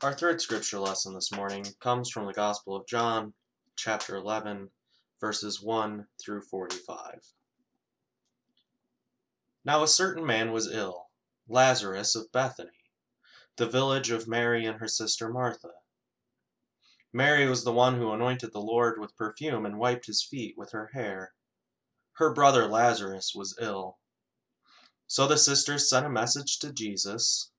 Our third scripture lesson this morning comes from the Gospel of John, chapter 11, verses 1 through 45. Now a certain man was ill, Lazarus of Bethany, the village of Mary and her sister Martha. Mary was the one who anointed the Lord with perfume and wiped his feet with her hair. Her brother Lazarus was ill. So the sisters sent a message to Jesus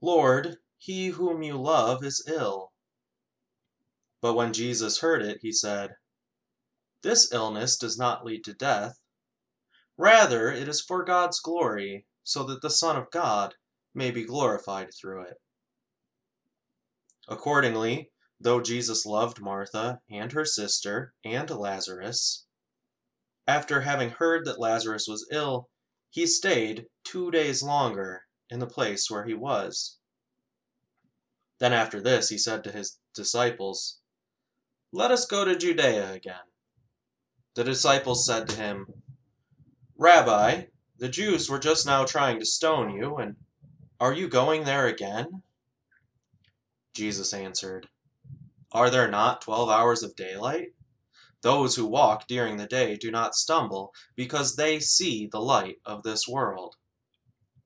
Lord, he whom you love is ill. But when Jesus heard it, he said, This illness does not lead to death. Rather, it is for God's glory, so that the Son of God may be glorified through it. Accordingly, though Jesus loved Martha and her sister and Lazarus, after having heard that Lazarus was ill, he stayed two days longer in the place where he was. Then after this he said to his disciples, Let us go to Judea again. The disciples said to him, Rabbi, the Jews were just now trying to stone you, and are you going there again? Jesus answered, Are there not twelve hours of daylight? Those who walk during the day do not stumble, because they see the light of this world.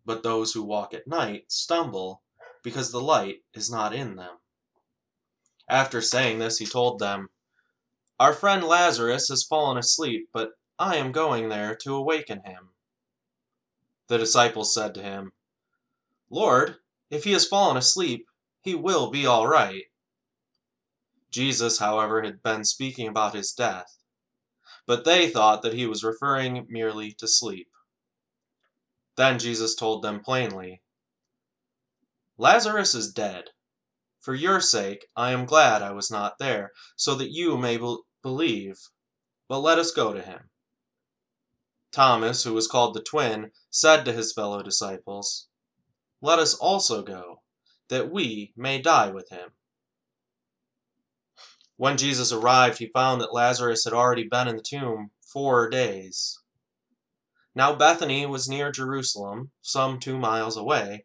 But those who walk at night stumble, because the light is not in them. After saying this, he told them, Our friend Lazarus has fallen asleep, but I am going there to awaken him. The disciples said to him, Lord, if he has fallen asleep, he will be all right. Jesus, however, had been speaking about his death, but they thought that he was referring merely to sleep. Then Jesus told them plainly, Lazarus is dead. For your sake, I am glad I was not there, so that you may be believe. But let us go to him. Thomas, who was called the twin, said to his fellow disciples, Let us also go, that we may die with him. When Jesus arrived, he found that Lazarus had already been in the tomb four days. Now Bethany was near Jerusalem, some two miles away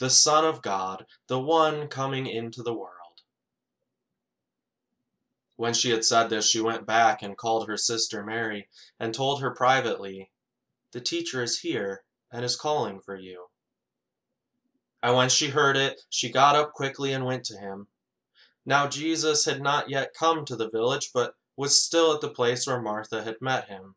the Son of God, the one coming into the world. When she had said this, she went back and called her sister Mary, and told her privately, The teacher is here, and is calling for you. And when she heard it, she got up quickly and went to him. Now Jesus had not yet come to the village, but was still at the place where Martha had met him.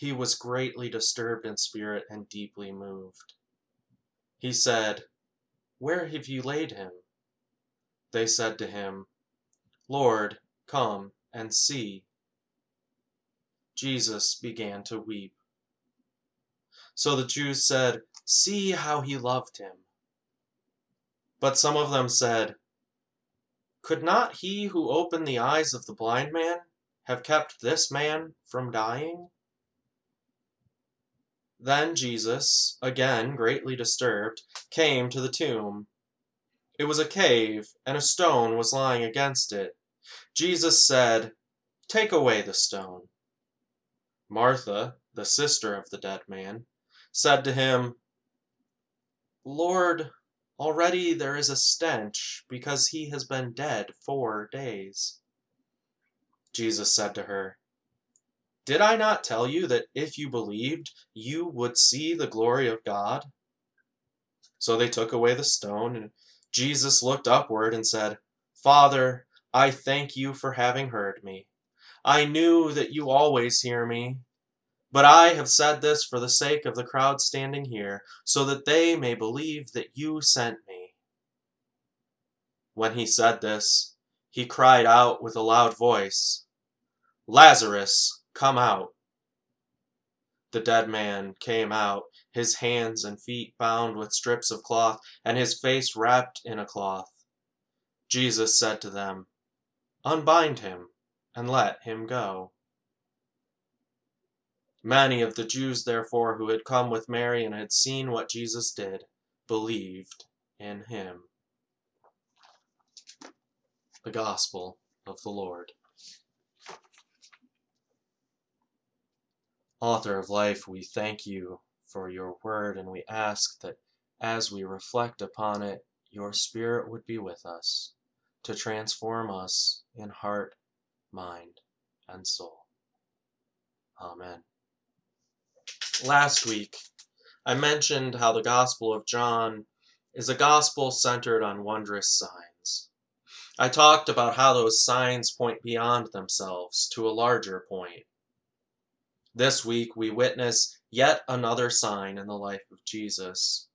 he was greatly disturbed in spirit and deeply moved. He said, Where have you laid him? They said to him, Lord, come and see. Jesus began to weep. So the Jews said, See how he loved him. But some of them said, Could not he who opened the eyes of the blind man have kept this man from dying? Then Jesus, again greatly disturbed, came to the tomb. It was a cave, and a stone was lying against it. Jesus said, Take away the stone. Martha, the sister of the dead man, said to him, Lord, already there is a stench, because he has been dead four days. Jesus said to her, Did I not tell you that if you believed, you would see the glory of God? So they took away the stone, and Jesus looked upward and said, Father, I thank you for having heard me. I knew that you always hear me, but I have said this for the sake of the crowd standing here, so that they may believe that you sent me. When he said this, he cried out with a loud voice, Lazarus, come out. The dead man came out, his hands and feet bound with strips of cloth, and his face wrapped in a cloth. Jesus said to them, Unbind him, and let him go. Many of the Jews, therefore, who had come with Mary and had seen what Jesus did, believed in him. The Gospel of the Lord. Author of life, we thank you for your word, and we ask that as we reflect upon it, your Spirit would be with us to transform us in heart, mind, and soul. Amen. Last week, I mentioned how the Gospel of John is a gospel centered on wondrous signs. I talked about how those signs point beyond themselves to a larger point. This week, we witness yet another sign in the life of Jesus.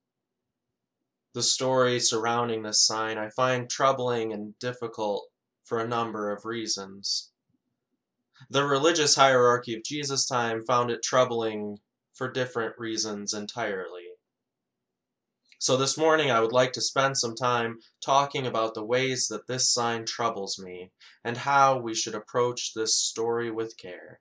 The story surrounding this sign I find troubling and difficult for a number of reasons. The religious hierarchy of Jesus' time found it troubling for different reasons entirely. So this morning I would like to spend some time talking about the ways that this sign troubles me and how we should approach this story with care.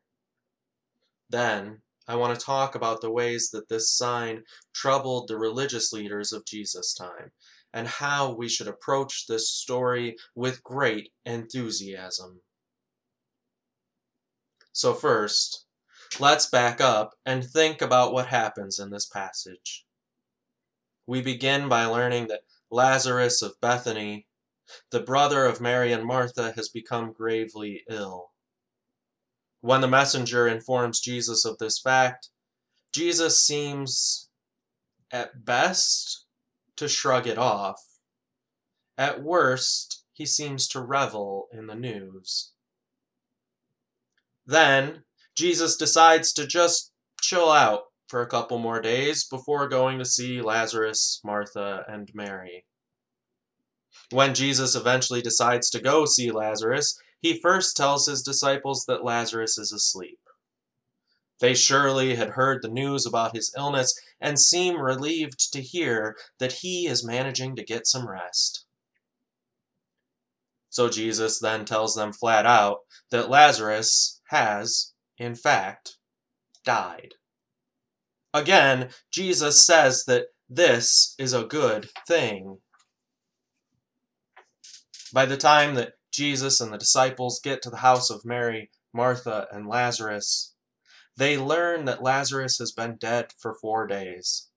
Then I want to talk about the ways that this sign troubled the religious leaders of Jesus' time and how we should approach this story with great enthusiasm. So first, Let's back up and think about what happens in this passage. We begin by learning that Lazarus of Bethany, the brother of Mary and Martha, has become gravely ill. When the messenger informs Jesus of this fact, Jesus seems, at best, to shrug it off. At worst, he seems to revel in the news. Then, Jesus decides to just chill out for a couple more days before going to see Lazarus, Martha, and Mary. When Jesus eventually decides to go see Lazarus, he first tells his disciples that Lazarus is asleep. They surely had heard the news about his illness and seem relieved to hear that he is managing to get some rest. So Jesus then tells them flat out that Lazarus has in fact, died. Again, Jesus says that this is a good thing. By the time that Jesus and the disciples get to the house of Mary, Martha, and Lazarus, they learn that Lazarus has been dead for four days.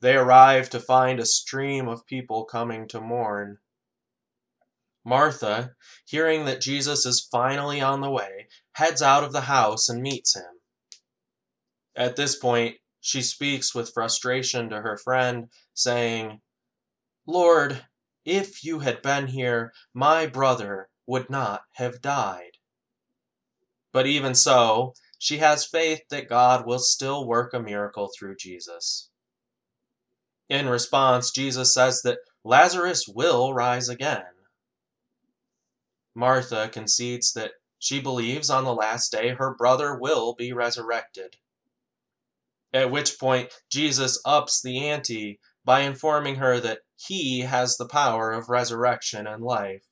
They arrive to find a stream of people coming to mourn. Martha, hearing that Jesus is finally on the way, heads out of the house and meets him. At this point, she speaks with frustration to her friend, saying, Lord, if you had been here, my brother would not have died. But even so, she has faith that God will still work a miracle through Jesus. In response, Jesus says that Lazarus will rise again. Martha concedes that she believes on the last day her brother will be resurrected. At which point, Jesus ups the ante by informing her that he has the power of resurrection and life.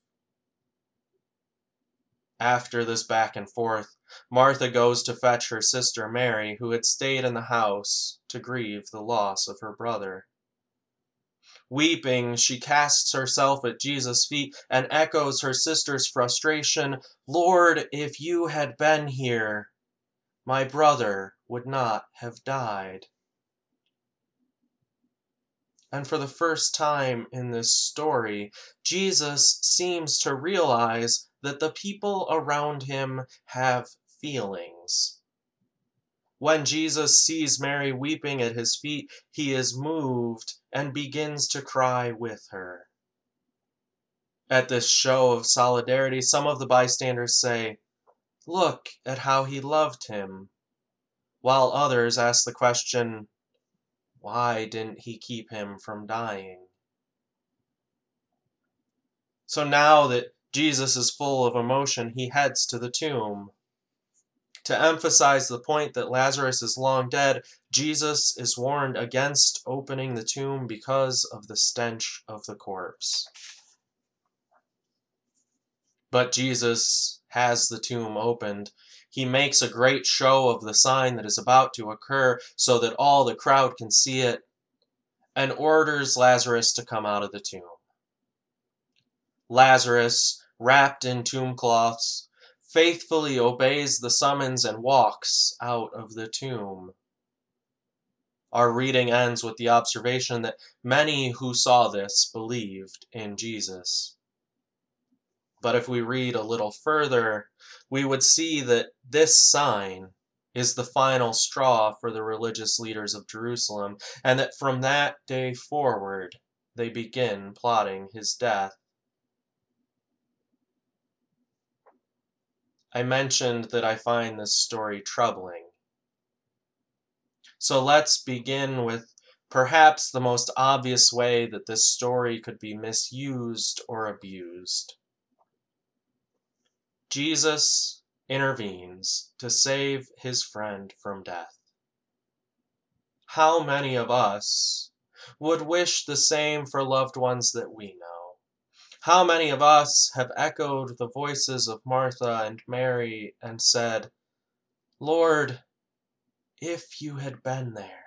After this back and forth, Martha goes to fetch her sister Mary, who had stayed in the house to grieve the loss of her brother. Weeping, she casts herself at Jesus' feet and echoes her sister's frustration Lord, if you had been here, my brother would not have died. And for the first time in this story, Jesus seems to realize that the people around him have feelings. When Jesus sees Mary weeping at his feet, he is moved and begins to cry with her. At this show of solidarity, some of the bystanders say, Look at how he loved him, while others ask the question, why didn't he keep him from dying? So now that Jesus is full of emotion, he heads to the tomb. To emphasize the point that Lazarus is long dead, Jesus is warned against opening the tomb because of the stench of the corpse. But Jesus has the tomb opened he makes a great show of the sign that is about to occur so that all the crowd can see it and orders Lazarus to come out of the tomb. Lazarus, wrapped in tomb cloths, faithfully obeys the summons and walks out of the tomb. Our reading ends with the observation that many who saw this believed in Jesus. But if we read a little further, we would see that this sign is the final straw for the religious leaders of Jerusalem, and that from that day forward they begin plotting his death. I mentioned that I find this story troubling. So let's begin with perhaps the most obvious way that this story could be misused or abused. Jesus intervenes to save his friend from death. How many of us would wish the same for loved ones that we know? How many of us have echoed the voices of Martha and Mary and said, Lord, if you had been there?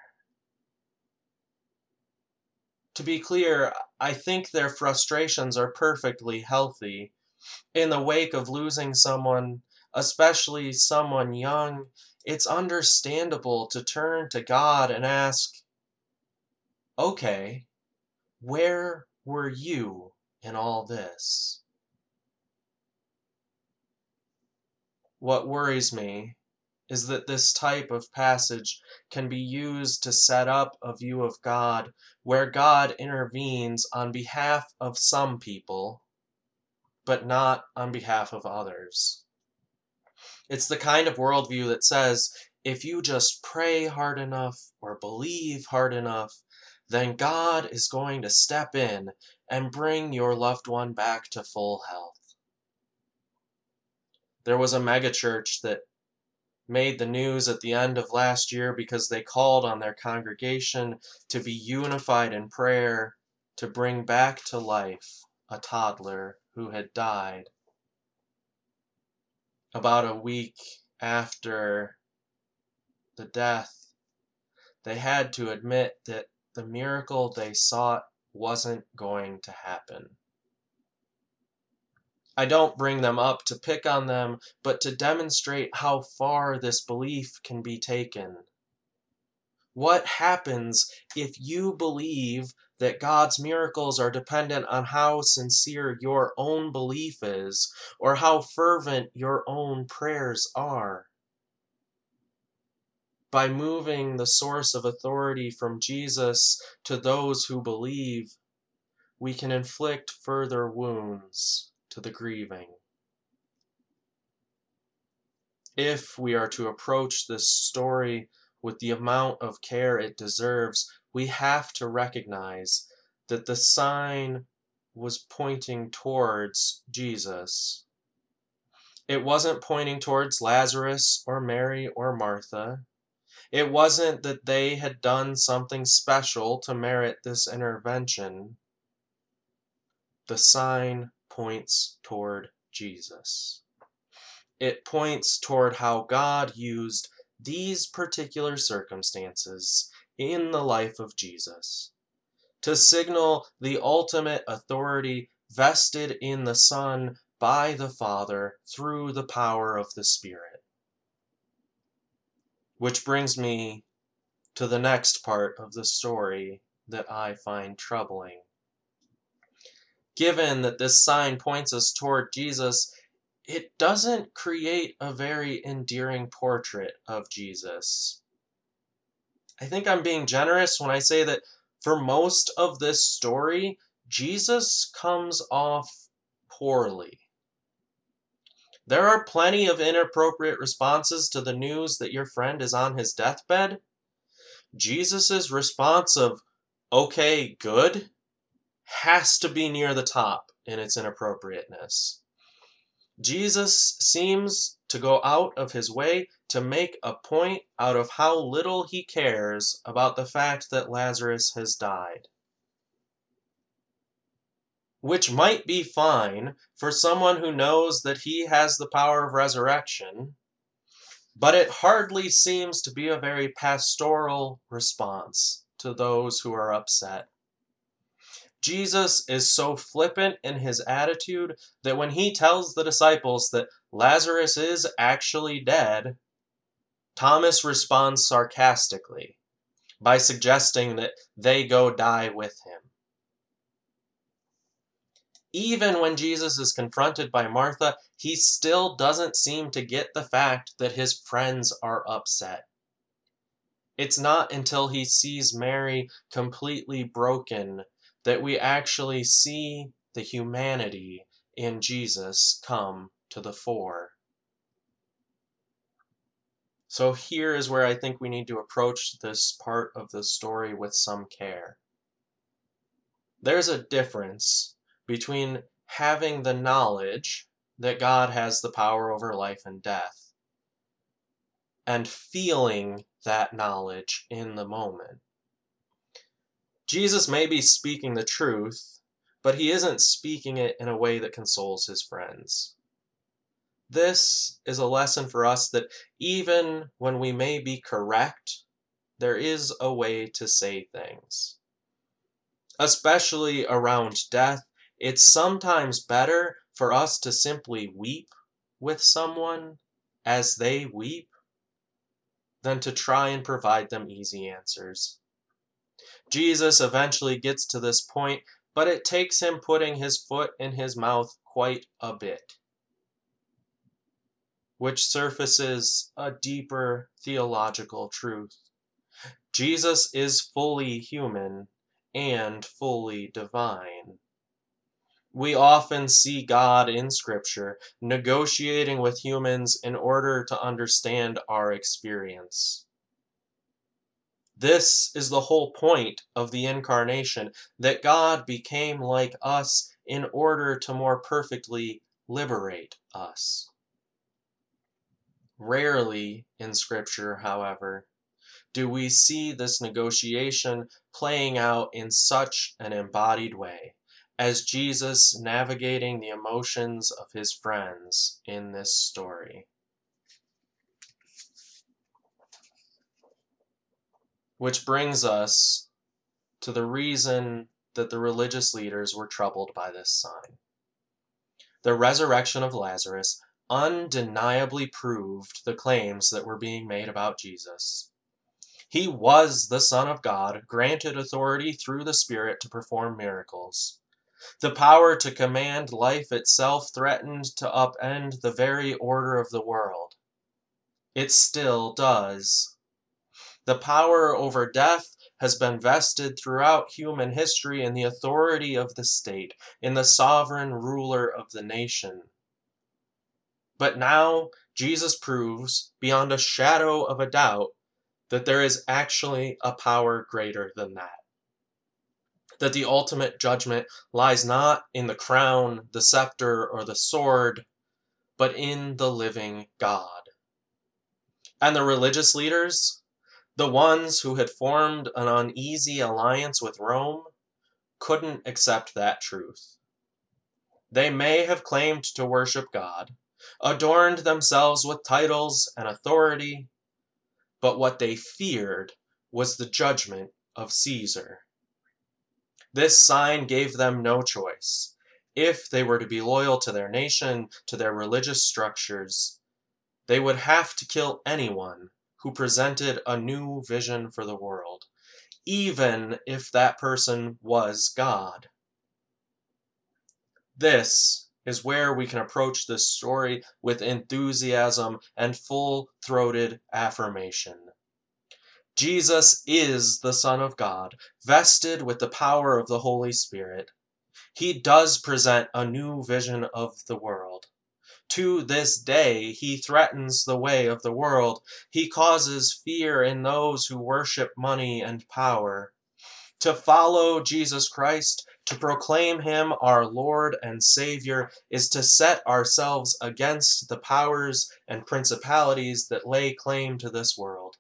To be clear, I think their frustrations are perfectly healthy in the wake of losing someone, especially someone young, it's understandable to turn to God and ask, okay, where were you in all this? What worries me is that this type of passage can be used to set up a view of God where God intervenes on behalf of some people but not on behalf of others. It's the kind of worldview that says if you just pray hard enough or believe hard enough, then God is going to step in and bring your loved one back to full health. There was a megachurch that made the news at the end of last year because they called on their congregation to be unified in prayer to bring back to life a toddler who had died. About a week after the death, they had to admit that the miracle they sought wasn't going to happen. I don't bring them up to pick on them, but to demonstrate how far this belief can be taken. What happens if you believe that God's miracles are dependent on how sincere your own belief is or how fervent your own prayers are? By moving the source of authority from Jesus to those who believe, we can inflict further wounds to the grieving. If we are to approach this story with the amount of care it deserves, we have to recognize that the sign was pointing towards Jesus. It wasn't pointing towards Lazarus or Mary or Martha. It wasn't that they had done something special to merit this intervention. The sign points toward Jesus. It points toward how God used these particular circumstances in the life of Jesus to signal the ultimate authority vested in the Son by the Father through the power of the Spirit. Which brings me to the next part of the story that I find troubling. Given that this sign points us toward Jesus, it doesn't create a very endearing portrait of Jesus. I think I'm being generous when I say that for most of this story, Jesus comes off poorly. There are plenty of inappropriate responses to the news that your friend is on his deathbed. Jesus' response of, okay, good, has to be near the top in its inappropriateness. Jesus seems to go out of his way to make a point out of how little he cares about the fact that Lazarus has died which might be fine for someone who knows that he has the power of resurrection, but it hardly seems to be a very pastoral response to those who are upset. Jesus is so flippant in his attitude that when he tells the disciples that Lazarus is actually dead, Thomas responds sarcastically by suggesting that they go die with him even when Jesus is confronted by Martha, he still doesn't seem to get the fact that his friends are upset. It's not until he sees Mary completely broken that we actually see the humanity in Jesus come to the fore. So here is where I think we need to approach this part of the story with some care. There's a difference between having the knowledge that God has the power over life and death and feeling that knowledge in the moment. Jesus may be speaking the truth, but he isn't speaking it in a way that consoles his friends. This is a lesson for us that even when we may be correct, there is a way to say things. Especially around death it's sometimes better for us to simply weep with someone as they weep than to try and provide them easy answers. Jesus eventually gets to this point, but it takes him putting his foot in his mouth quite a bit, which surfaces a deeper theological truth. Jesus is fully human and fully divine. We often see God in Scripture negotiating with humans in order to understand our experience. This is the whole point of the incarnation that God became like us in order to more perfectly liberate us. Rarely in Scripture, however, do we see this negotiation playing out in such an embodied way as Jesus navigating the emotions of his friends in this story. Which brings us to the reason that the religious leaders were troubled by this sign. The resurrection of Lazarus undeniably proved the claims that were being made about Jesus. He was the Son of God, granted authority through the Spirit to perform miracles. The power to command life itself threatened to upend the very order of the world. It still does. The power over death has been vested throughout human history in the authority of the state, in the sovereign ruler of the nation. But now Jesus proves, beyond a shadow of a doubt, that there is actually a power greater than that that the ultimate judgment lies not in the crown, the scepter, or the sword, but in the living God. And the religious leaders, the ones who had formed an uneasy alliance with Rome, couldn't accept that truth. They may have claimed to worship God, adorned themselves with titles and authority, but what they feared was the judgment of Caesar. This sign gave them no choice. If they were to be loyal to their nation, to their religious structures, they would have to kill anyone who presented a new vision for the world, even if that person was God. This is where we can approach this story with enthusiasm and full throated affirmation. Jesus is the Son of God, vested with the power of the Holy Spirit. He does present a new vision of the world. To this day, he threatens the way of the world. He causes fear in those who worship money and power. To follow Jesus Christ, to proclaim him our Lord and Savior, is to set ourselves against the powers and principalities that lay claim to this world.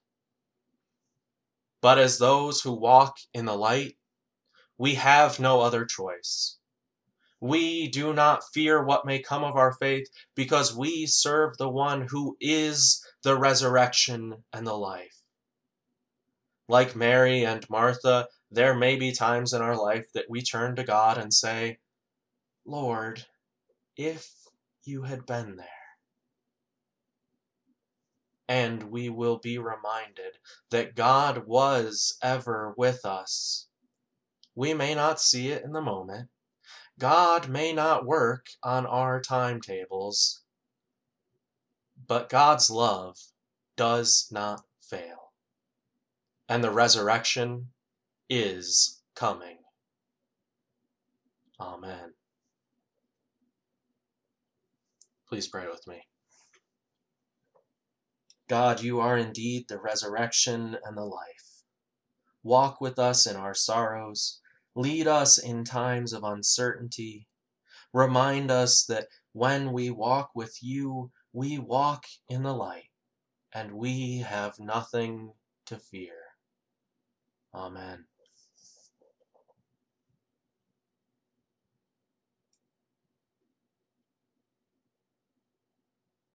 But as those who walk in the light, we have no other choice. We do not fear what may come of our faith because we serve the one who is the resurrection and the life. Like Mary and Martha, there may be times in our life that we turn to God and say, Lord, if you had been there and we will be reminded that God was ever with us. We may not see it in the moment. God may not work on our timetables, but God's love does not fail. And the resurrection is coming. Amen. Please pray with me. God, you are indeed the resurrection and the life. Walk with us in our sorrows. Lead us in times of uncertainty. Remind us that when we walk with you, we walk in the light, and we have nothing to fear. Amen.